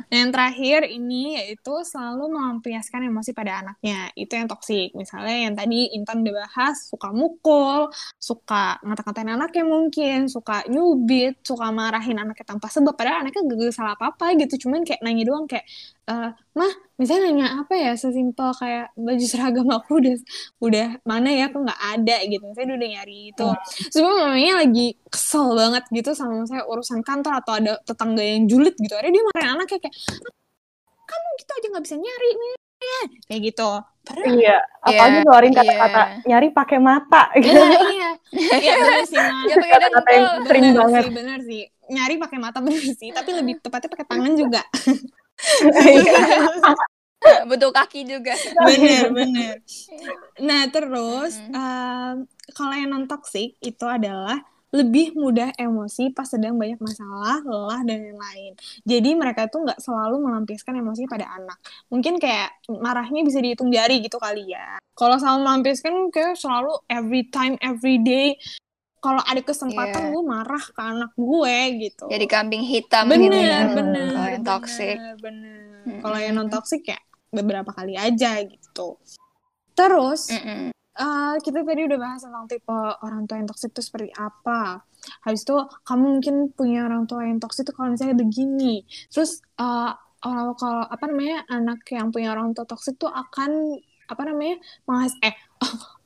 Nah, yang terakhir ini yaitu selalu melampiaskan emosi pada anaknya. Itu yang toksik. Misalnya yang tadi Intan udah bahas, suka mukul, suka ngata-ngatain anaknya mungkin, suka nyubit, suka marahin anaknya tanpa sebab. Padahal anaknya gak salah apa-apa gitu. Cuman kayak nanya doang kayak, eh mah, misalnya nanya apa ya, sesimpel kayak baju seragam aku udah udah mana ya, aku nggak ada gitu. Dia udah nyari itu. Sebenarnya mamanya lagi kesel banget gitu sama saya urusan kantor atau ada tetangga yang julid gitu. Akhirnya dia marahin anaknya kayak, kamu gitu aja nggak bisa nyari nih kayak gitu padahal Iya, apalagi Iya, ngeluarin iya. kata-kata nyari pakai mata gitu. iya iya iya bener sih. Ya pakai Kata-kata yang sering bener banget. sih bener sih nyari pakai mata bener sih tapi lebih tepatnya pakai tangan juga Iya. Butuh kaki juga. bener bener nah terus Mm-mm. em, kalau yang non toxic itu adalah lebih mudah emosi pas sedang banyak masalah, lelah dan lain-lain. Jadi mereka tuh nggak selalu melampiaskan emosinya pada anak. Mungkin kayak marahnya bisa dihitung jari gitu kali ya. Kalau sama melampiaskan kayak selalu every time, every day. Kalau ada kesempatan Iya. gue marah ke anak gue gitu. Jadi kambing hitam bener, gitu ya. Bener, Kalau yang toxic. bener. Kalau yang non toxic ya beberapa kali aja gitu. Terus eh, kita tadi udah bahas tentang tipe orang tua yang toxic itu seperti apa. Habis itu kamu mungkin punya orang tua yang toxic itu kalau misalnya begini. Terus eh, kalau kalau apa namanya anak yang punya orang tua toxic itu akan apa namanya menghas eh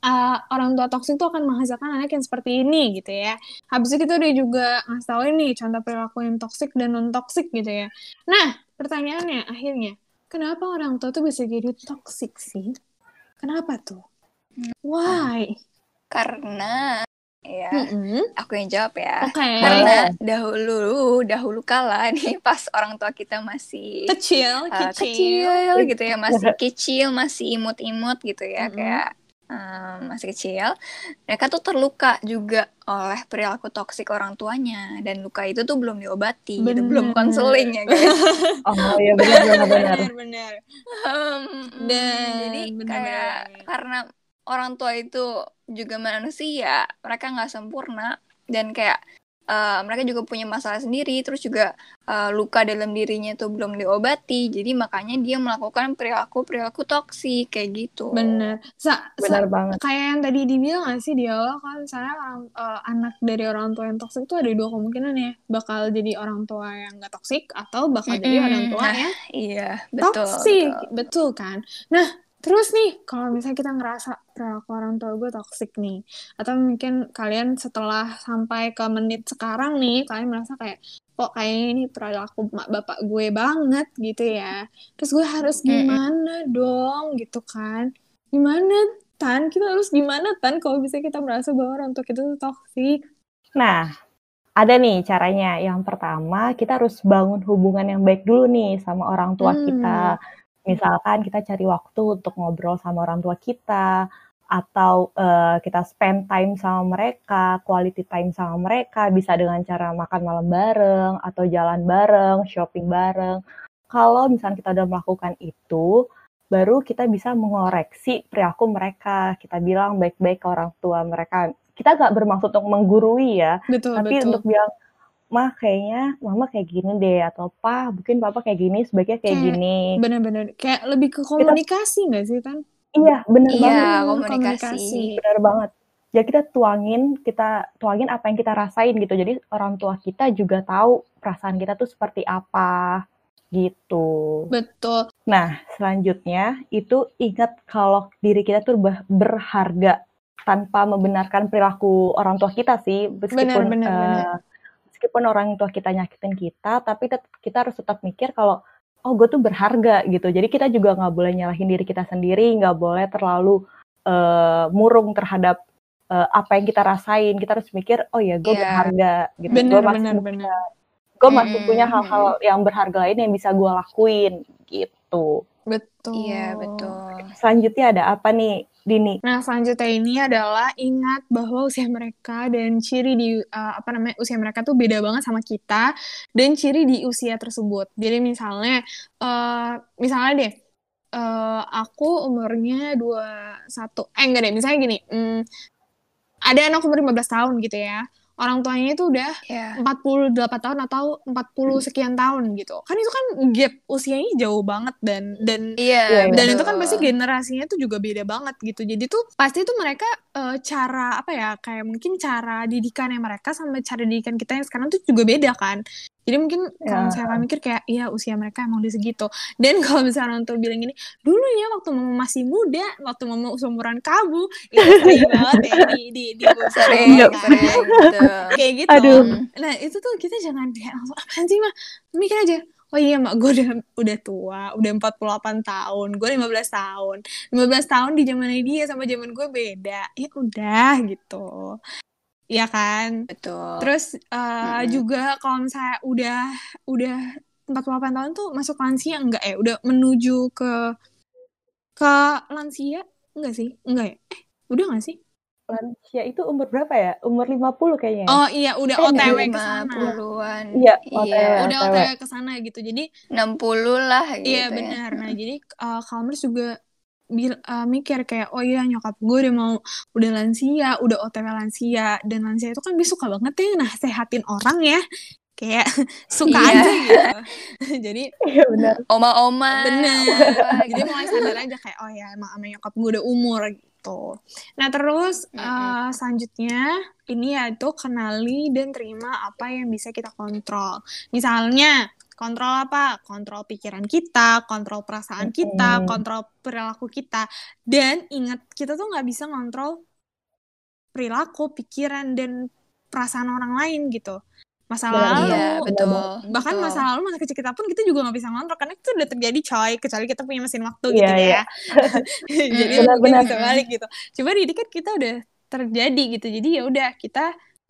eh, orang tua toxic itu akan menghasilkan anak yang seperti ini gitu ya. Habis itu kita udah juga ngasih tahu nih contoh perilaku yang toxic dan non toxic gitu ya. Nah pertanyaannya akhirnya kenapa orang tua tuh bisa jadi toxic sih? Kenapa tuh? Why? Karena ya, Mm-mm. aku yang jawab ya. Oke. Karena dahulu dahulu kala nih pas orang tua kita masih Kecil, uh, kecil. kecil gitu ya, masih kecil, masih imut-imut gitu ya, Mm-mm. kayak um, masih kecil. Mereka tuh terluka juga oleh perilaku toksik orang tuanya dan luka itu tuh belum diobati, gitu, Bener. belum konseling ya guys. Oh iya benar benar benar. benar. Um, Dan jadi bener-bener. kayak karena orang tua itu juga manusia, mereka nggak sempurna dan kayak uh, mereka juga punya masalah sendiri, terus juga uh, luka dalam dirinya itu belum diobati, jadi makanya dia melakukan perilaku perilaku toksik kayak gitu. Bener. Sa, sa- Benar banget. kayak yang tadi dibilang gak sih di awal kan misalnya orang eh, anak dari orang tua yang toksik itu ada dua kemungkinan ya bakal jadi orang tua yang gak toksik atau bakal jadi Mm-mm. orang tua Nah, yang Iya, betul. toksik betul. betul kan nah terus nih kalau misalnya kita ngerasa perilaku orang tua gue toksik nih atau mungkin kalian setelah sampai ke menit sekarang nih kalian merasa kayak kok kayaknya ini perilaku mak bapak gue banget gitu ya terus gue harus gimana dong gitu kan gimana tan kita harus gimana tan kalau bisa kita merasa bahwa orang tua kita tuh toksik Nah, ada nih caranya. Yang pertama, kita harus bangun hubungan yang baik dulu nih sama orang tua Hmm. kita. Misalkan kita cari waktu untuk ngobrol sama orang tua kita, atau eh, kita spend time sama mereka, quality time sama mereka, bisa dengan cara makan malam bareng, atau jalan bareng, shopping bareng. Kalau misalnya kita udah melakukan itu, baru kita bisa mengoreksi perilaku mereka. Kita bilang baik-baik ke orang tua mereka. Kita nggak bermaksud untuk menggurui ya, betul tapi betul untuk bilang mah kayaknya mama kayak gini deh atau pa mungkin papa kayak gini sebaiknya kayak Kayak gini. bener-bener kayak lebih ke komunikasi nggak sih tan? Iya bener Iya, banget. Hmm, komunikasi. bener banget. Ya kita tuangin kita tuangin apa yang kita rasain gitu. Jadi orang tua kita juga tahu perasaan kita tuh seperti apa gitu. Betul. Nah selanjutnya itu ingat kalau diri kita tuh berharga tanpa membenarkan perilaku orang tua kita sih meskipun bener, eh, bener. Meskipun orang tua kita nyakitin kita tapi tet- kita harus tetap mikir kalau oh gue tuh berharga gitu. Jadi kita juga nggak boleh nyalahin diri kita sendiri nggak boleh terlalu eh, murung terhadap eh, apa yang kita rasain. Kita harus mikir oh ya gue Iya. berharga gitu. Bener gue masih bener punya- bener. gue masih punya hal-hal yang berharga lain yang bisa gue lakuin gitu betul Iya, betul. selanjutnya ada apa nih Dini Nah, selanjutnya ini adalah ingat bahwa usia mereka dan ciri di uh, apa namanya usia mereka tuh beda banget sama kita dan ciri di usia tersebut. Jadi misalnya uh, misalnya deh uh, aku umurnya 21 eh enggak deh, misalnya gini. mm, ada anak umur 15 tahun gitu ya. Orang tuanya itu udah Iya. 48 tahun atau 40 sekian tahun gitu. Kan itu kan gap usianya jauh banget dan dan Iya, Iya, dan betul. itu kan pasti generasinya tuh juga beda banget gitu jadi tuh pasti tuh mereka eh, cara apa ya kayak mungkin cara didikannya mereka sama cara didikan kita yang sekarang tuh juga beda kan jadi mungkin kalau Ya. misalnya kami mikir kayak iya usia mereka emang di segitu dan kalau misalnya tua bilang gini dulu ya waktu mama masih muda waktu mama seumuran kamu itu sering banget ya di di di sering, Iya. kan? sering gitu. kayak gitu Aduh. nah itu tuh kita jangan kayak langsung apaan sih mah mikir aja oh iya mak gue udah udah tua udah 48 tahun gue 15 tahun 15 tahun di zaman dia sama zaman gue beda ya udah gitu ya kan Betul. terus uh, Mm-mm. juga kalau misalnya udah udah 48 tahun tuh masuk lansia enggak ya udah menuju ke ke lansia enggak sih enggak ya eh udah enggak sih Lansia itu umur berapa ya? Umur 50 kayaknya. ya? oh iya udah Eh, OTW enggak. ke sana 50-an. Iya, Iya. Udah OTW. Ke sana gitu jadi 60 lah gitu. Iya ya. benar. Nah jadi uh, Kalmers juga bil- uh, mikir kayak oh iya nyokap gue udah mau udah lansia, udah OTW lansia dan lansia itu kan dia suka banget ya nah sehatin orang ya kayak suka Iya. aja gitu. jadi Iya benar. Oma-oma. bener. apa-apa jadi mulai sadar aja kayak oh ya emang sama nyokap gue udah umur gitu. Nah terus Mm-mm. uh, selanjutnya ini yaitu kenali dan terima apa yang bisa kita kontrol. Misalnya kontrol apa? Kontrol pikiran kita, kontrol perasaan kita, Mm-mm. kontrol perilaku kita. Dan ingat kita tuh nggak bisa kontrol perilaku, pikiran dan perasaan orang lain gitu. Masa lalu, Iya, benar. betul. bahkan betul. masa lalu masa kecil kita pun kita juga nggak bisa ngontrol karena itu udah terjadi coy kecuali kita punya mesin waktu Iya, gitu iya. ya jadi Benar, mungkin benar. bisa balik gitu coba ini kan kita udah terjadi gitu jadi ya udah kita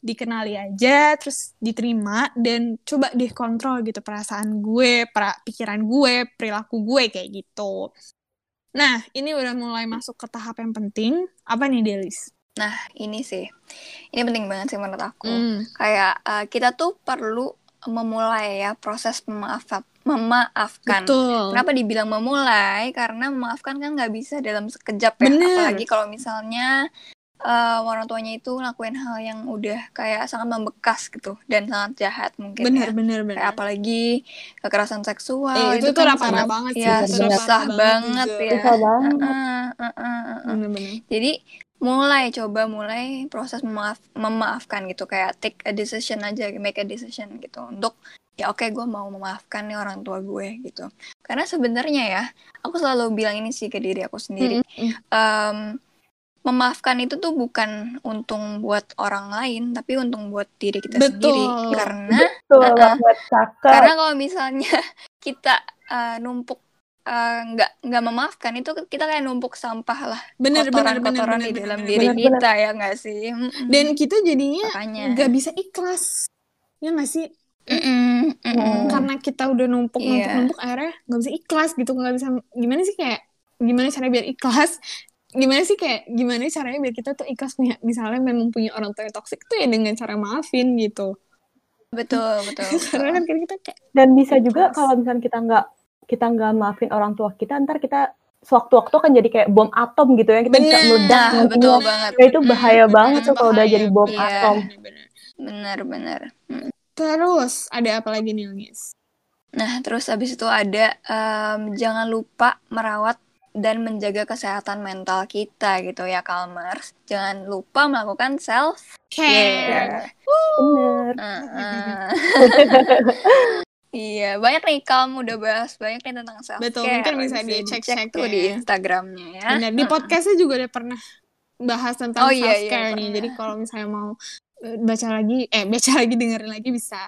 dikenali aja terus diterima dan coba deh kontrol gitu perasaan gue pra, pikiran gue perilaku gue kayak gitu nah ini udah mulai masuk ke tahap yang penting apa nih Delis Nah, ini sih. Ini penting banget sih menurut aku. Hmm, Kayak eh, kita tuh perlu memulai ya proses memaafkan. Memaafkan. betul Kenapa dibilang memulai? Karena memaafkan kan nggak bisa dalam sekejap ya. Bener. Apalagi kalau misalnya eh, orang tuanya itu ngelakuin hal yang udah kayak sangat membekas gitu dan sangat jahat mungkin bener ya. bener Kayak bener apalagi kekerasan seksual Eh, itu tuh kan parah sangat- banget sih, ya itu udah susah parah banget juga. ya. Susah banget. Heeh, heeh, heeh. bener-bener Jadi mulai coba mulai proses memaaf, memaafkan gitu kayak take a decision aja make a decision gitu untuk ya oke gue mau memaafkan nih orang tua gue gitu karena sebenarnya ya aku selalu bilang ini sih ke diri aku sendiri Mm-mm. Em, memaafkan itu tuh bukan untung buat orang lain tapi untung buat diri kita Betul. sendiri karena Betul banget, cakep. karena kalau misalnya kita eh, numpuk eh, nggak nggak memaafkan itu kita kayak numpuk sampah lah bener bener bener kotoran-kotoran bener di dalam bener, diri bener. kita ya nggak sih dan kita jadinya nggak bisa ikhlas ya nggak sih Mm-mm, mm-mm. karena kita udah numpuk numpuk Iya. numpuk akhirnya nggak bisa ikhlas gitu nggak bisa gimana sih kayak gimana caranya biar ikhlas gimana sih kayak gimana caranya biar kita tuh ikhlas punya misalnya memang punya orang tua yang toksik tuh ya dengan cara maafin gitu betul betul, karena betul. kan kita kayak Dan bisa juga kalau misalnya kita nggak kita nggak maafin orang tua kita, ntar kita sewaktu-waktu kan jadi kayak bom atom gitu ya, kita bisa Bener. meledak Nah, betul semua. banget. Ya, itu bahaya Mm, banget tuh kalau udah jadi bom Iya. atom. bener-bener. benar-benar Mm. terus ada apa lagi nih Nis? nah terus habis itu ada em, jangan lupa merawat dan menjaga kesehatan mental kita gitu ya Kalmers jangan lupa melakukan self care. Heeh. Iya, banyak nih Kalm udah bahas banyak nih tentang self care. Betul, mungkin bisa dicek-cek tuh ya. di Instagramnya ya. Benar, di podcastnya juga udah pernah bahas tentang Oh, iya, self iya, care nih. pernah. Jadi kalau misalnya mau eh, baca lagi, eh baca lagi dengerin lagi bisa.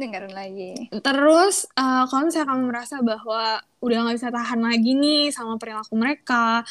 Dengerin lagi. Terus eh, kalau misalnya kamu merasa bahwa udah nggak bisa tahan lagi nih sama perilaku mereka,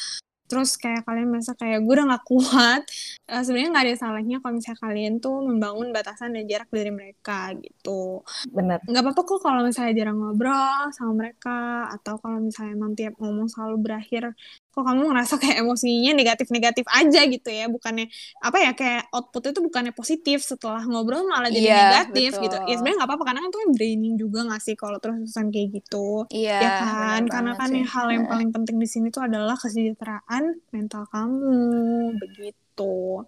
terus kayak kalian merasa kayak gue udah nggak kuat, eh, sebenarnya nggak ada salahnya kalau misalnya kalian tuh membangun batasan dan jarak dari mereka gitu. Bener. nggak apa-apa kok kalau misalnya jarang ngobrol sama mereka atau kalau misalnya emang tiap ngomong selalu berakhir kok kamu ngerasa kayak emosinya negatif-negatif aja gitu ya bukannya apa ya kayak output itu bukannya positif setelah ngobrol malah jadi Iya, negatif betul. gitu ya sebenarnya nggak apa-apa karena kan itu kan draining juga nggak sih kalau terus-terusan kayak gitu Iya. ya kan karena kan sih. hal yang Heeh. paling penting di sini tuh adalah kesejahteraan mental kamu begitu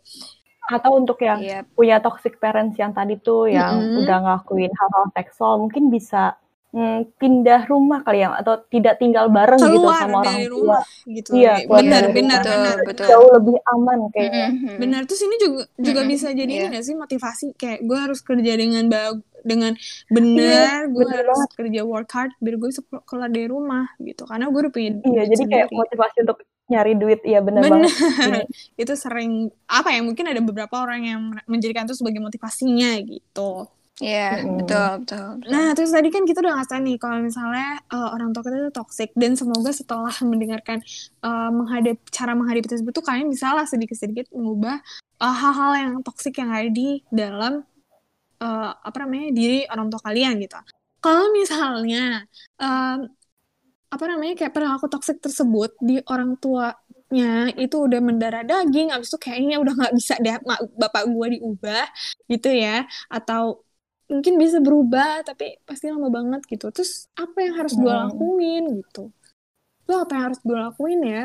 Atau untuk yang Iya. punya toxic parents yang tadi tuh yang Mm-mm. udah ngelakuin hal-hal seksual mungkin bisa mm, pindah rumah kali ya atau tidak tinggal bareng gitu keluar sama orang dari tua rumah gitu Iya, keluar benar benar Betul, betul. jauh lebih aman kayaknya Mm-mm. Benar terus ini juga juga Mm-mm, bisa jadi iya. ini gak sih motivasi kayak gue harus kerja dengan bag dengan benar gue bener harus banget. kerja work hard biar gue keluar dari rumah gitu karena gue udah punya Iya, jadi kayak motivasi untuk nyari duit, iya bener benar banget. Iya. itu sering apa ya mungkin ada beberapa orang yang menjadikan itu sebagai motivasinya gitu Iya, Mm-mm. betul, betul, betul. Nah, terus tadi kan kita udah ngasih nih kalau misalnya eh, orang tua kita itu toxic dan semoga setelah mendengarkan eh, menghadap cara menghadapi tersebut tuh kalian bisa lah sedikit-sedikit mengubah eh, hal-hal yang toxic yang ada di dalam eh, apa namanya diri orang tua kalian gitu. Kalau misalnya em, apa namanya kayak perilaku toxic tersebut di orang tuanya itu udah mendarah daging, abis itu kayaknya udah nggak bisa deh bapak gua diubah gitu ya, atau mungkin bisa berubah tapi pasti lama banget gitu terus apa yang harus gue Hmm. lakuin gitu lo apa yang harus gue lakuin ya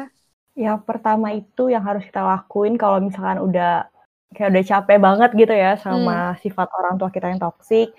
Yang pertama itu yang harus kita lakuin kalau misalkan udah kayak udah capek banget gitu ya sama sifat orang tua kita yang toksik.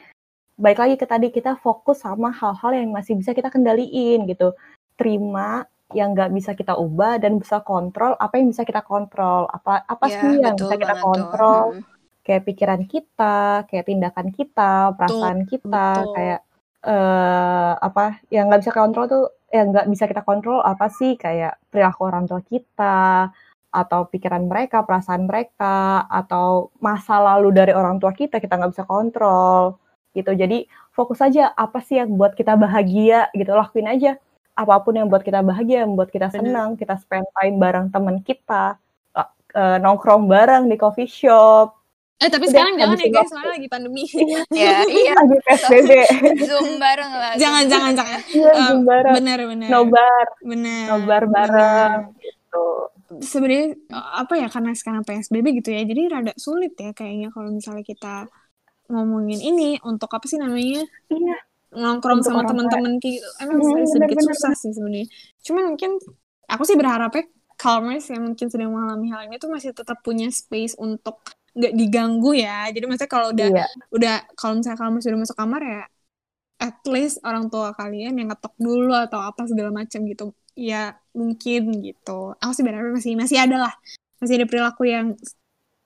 Baik lagi ke tadi kita fokus sama hal-hal yang masih bisa kita kendaliin gitu. Terima yang nggak bisa kita ubah dan bisa kontrol apa yang bisa kita kontrol. Apa apa Iya, sih yang bisa kita banget tuh. kontrol? Hmm. Kayak pikiran kita, kayak tindakan kita, perasaan kita, betul. kayak eh apa yang nggak bisa kontrol tuh yang nggak bisa kita kontrol apa sih kayak perilaku orang tua kita atau pikiran mereka, perasaan mereka atau masa lalu dari orang tua kita kita nggak bisa kontrol gitu. Jadi fokus aja apa sih yang buat kita bahagia gitu lakuin aja apa pun yang buat kita bahagia, yang buat kita Bener. senang, kita spend time bareng teman kita, eh, nongkrong bareng di coffee shop, eh tapi Udah, sekarang jangan ya guys. soalnya lagi pandemi. Ya, iya. lagi PSBB, Zoom bareng lah. jangan jangan jangan. Iya Eh, Zoom bareng, benar benar nobar, benar nobar bareng gitu. sebenarnya apa ya karena sekarang PSBB gitu ya jadi rada sulit ya kayaknya kalau misalnya kita ngomongin ini untuk apa sih namanya? Iya, nongkrong Untuk sama teman-teman kayak gitu. Emang Hmm, sedikit benar-benar. susah sih sebenarnya. Cuman mungkin aku sih berharapnya Calmers yang mungkin sedang mengalami hal ini tuh masih tetap punya space untuk nggak diganggu ya. Jadi maksudnya kalau udah iya, udah kalau misalnya kamu sudah masuk kamar ya at least orang tua kalian yang ngetok dulu atau apa segala macam gitu ya mungkin gitu. Aku sih berharap masih masih ada lah. Masih ada perilaku yang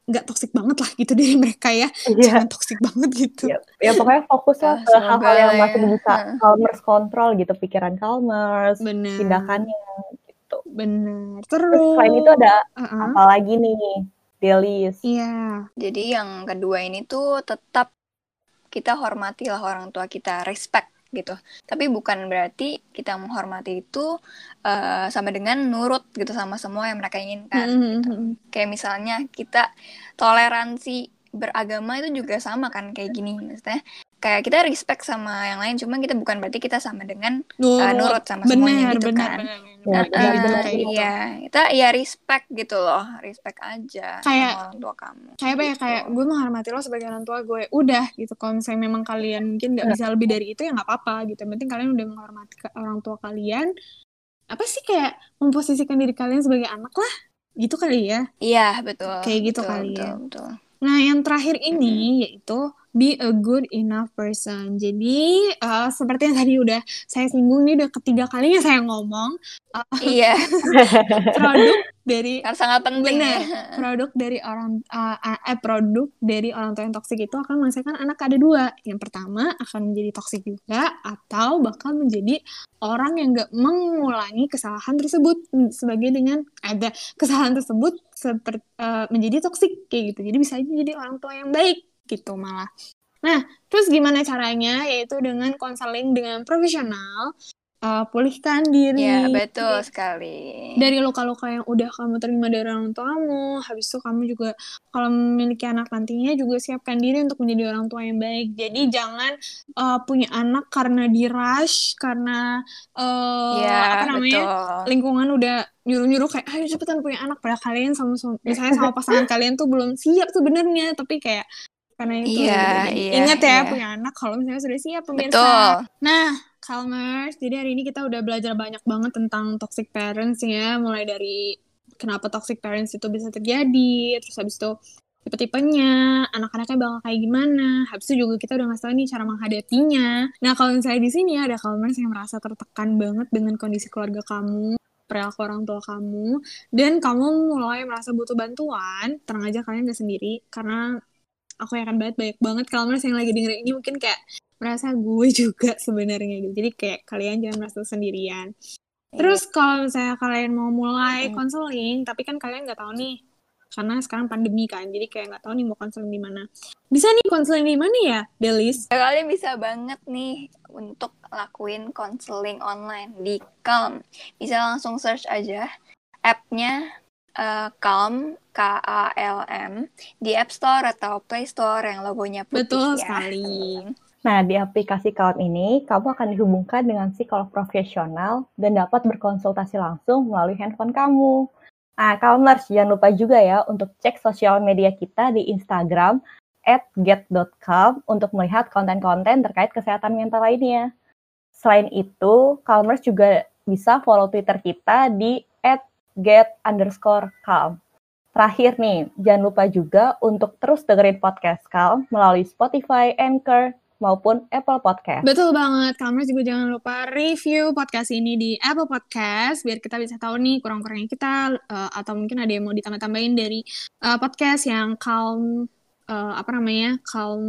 nggak toksik banget lah gitu dari mereka ya. Iya. jangan toksik banget gitu. Ya, ya pokoknya fokus lah ke semoga hal-hal yang masih ya. bisa calmers kontrol gitu, pikiran calmers, benar. tindakannya gitu. benar. Terus terus selain itu ada Uh-uh. apa lagi nih, Delis? iya Jadi yang kedua ini tuh tetap kita hormatilah orang tua kita, respect gitu. Tapi bukan berarti kita menghormati itu eh, sama dengan nurut gitu sama semua yang mereka inginkan. Mhm. Kayak misalnya kita toleransi beragama itu juga sama kan kayak gini maksudnya. Kayak kita respect sama yang lain, cuma kita bukan berarti kita sama dengan eh, nurut sama semuanya benar gitu benar kan. benar Ya, benar Eh, benar, kayak gitu. iya, kita ya respect gitu loh, respect aja Kayak- sama orang tua kamu. kayak apa ya gitu. kayak gue menghormati lo sebagai orang tua gue udah gitu kalau misalnya memang kalian mungkin nggak bisa lebih dari itu ya nggak apa-apa gitu yang penting kalian udah menghormati ke- orang tua kalian apa sih kayak memposisikan diri kalian sebagai anak lah gitu kali ya Iya, betul. Kayak gitu betul, kali betul, ya. Betul. Nah yang terakhir ini yaitu be a good enough person jadi eh, seperti yang tadi udah saya singgung ini udah ketiga kalinya saya ngomong iya, produk dari karena sangat penting ya. produk dari orang uh, uh, eh, produk dari orang tua yang toksik itu akan menghasilkan anak ada dua. Yang pertama akan menjadi toksik juga atau bahkan menjadi orang yang nggak mengulangi kesalahan tersebut sebagai dengan ada kesalahan tersebut seperti menjadi toksik kayak gitu. Jadi bisa aja jadi orang tua yang baik gitu malah. Nah, terus gimana caranya? Yaitu dengan konseling dengan profesional, uh, pulihkan diri, Ya, betul sekali. dari luka-luka yang udah kamu terima dari orang tuamu, habis itu kamu juga kalau memiliki anak nantinya juga siapkan diri untuk menjadi orang tua yang baik. Jadi jangan uh, punya anak karena di rush, karena uh, ya, apa namanya betul. lingkungan udah nyuruh-nyuruh kayak ayo cepetan punya anak padahal kalian sama sama- misalnya sama pasangan kalian tuh belum siap sebenarnya tapi kayak karena itu Iya. Jadi iya, ingat ya iya. punya anak kalau misalnya sudah siap pemirsa. Betul. Nah, Calmers, jadi hari ini kita udah belajar banyak banget tentang toxic parents ya, mulai dari kenapa toxic parents itu bisa terjadi, terus habis itu tipe-tipenya, anak-anaknya bakal kayak gimana, habis itu juga kita udah ngasih tau nih cara menghadapinya. Nah, kalau misalnya di sini ada Calmers yang merasa tertekan banget dengan kondisi keluarga kamu, perilaku orang tua kamu, dan kamu mulai merasa butuh bantuan, tenang aja kalian gak sendiri, karena aku yakin banget banyak banget Calmers yang lagi dengerin ini. Mungkin kayak merasa gue juga sebenarnya gitu. Jadi kayak kalian jangan merasa sendirian. Terus kalau misalnya kalian mau mulai Mm. konseling, tapi kan kalian nggak tahu nih karena sekarang pandemi kan jadi kayak nggak tahu nih mau konseling di mana bisa nih konseling di mana ya Delis Kalian bisa banget nih untuk lakuin konseling online di Calm. Bisa langsung search aja app-nya eh, Calm K A L M di App Store atau Play Store yang logonya putih betul ya. sekali Nah, di aplikasi Calm ini, kamu akan dihubungkan dengan psikolog profesional dan dapat berkonsultasi langsung melalui handphone kamu. Nah, Calmers, jangan lupa juga ya untuk cek sosial media kita di Instagram at get.calm untuk melihat konten-konten terkait kesehatan mental lainnya. Selain itu, Calmers juga bisa follow Twitter kita di at get underscore calm. Terakhir nih, jangan lupa juga untuk terus dengerin podcast Calm melalui Spotify, Anchor, maupun Apple Podcast. Betul banget, Kalmers juga jangan lupa review podcast ini di Apple Podcast biar kita bisa tahu nih kurang-kurangnya kita eh, atau mungkin ada yang mau ditambah-tambahin dari eh, podcast yang Calm eh, apa namanya Calm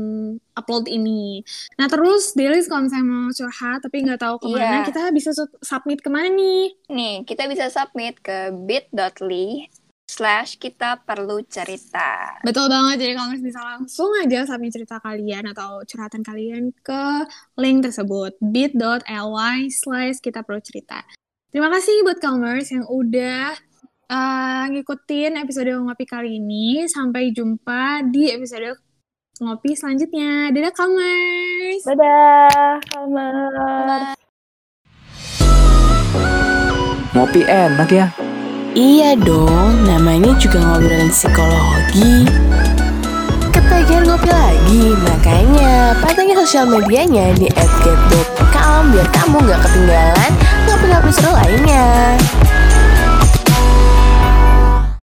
upload ini. Nah terus Delis kalau misalnya mau curhat tapi nggak tahu ke mana, Iya. kita bisa su- submit ke mana nih? Nih, kita bisa submit ke bit.ly slash kita perlu cerita. Betul banget, jadi Kalmers bisa langsung aja submit cerita kalian atau curhatan kalian ke link tersebut bit.ly slash kita perlu cerita. Terima kasih buat Kalmers yang udah uh, ngikutin episode ngopi kali ini. Sampai jumpa di episode ngopi selanjutnya. Dadah Kalmers! Dadah, Calmers. Ngopi enak ya. Iya dong, namanya juga ngobrolin psikologi. Ketagihan ngopi lagi, makanya pantengin sosial medianya di @get.calm biar kamu nggak ketinggalan ngopi-ngopi seru lainnya.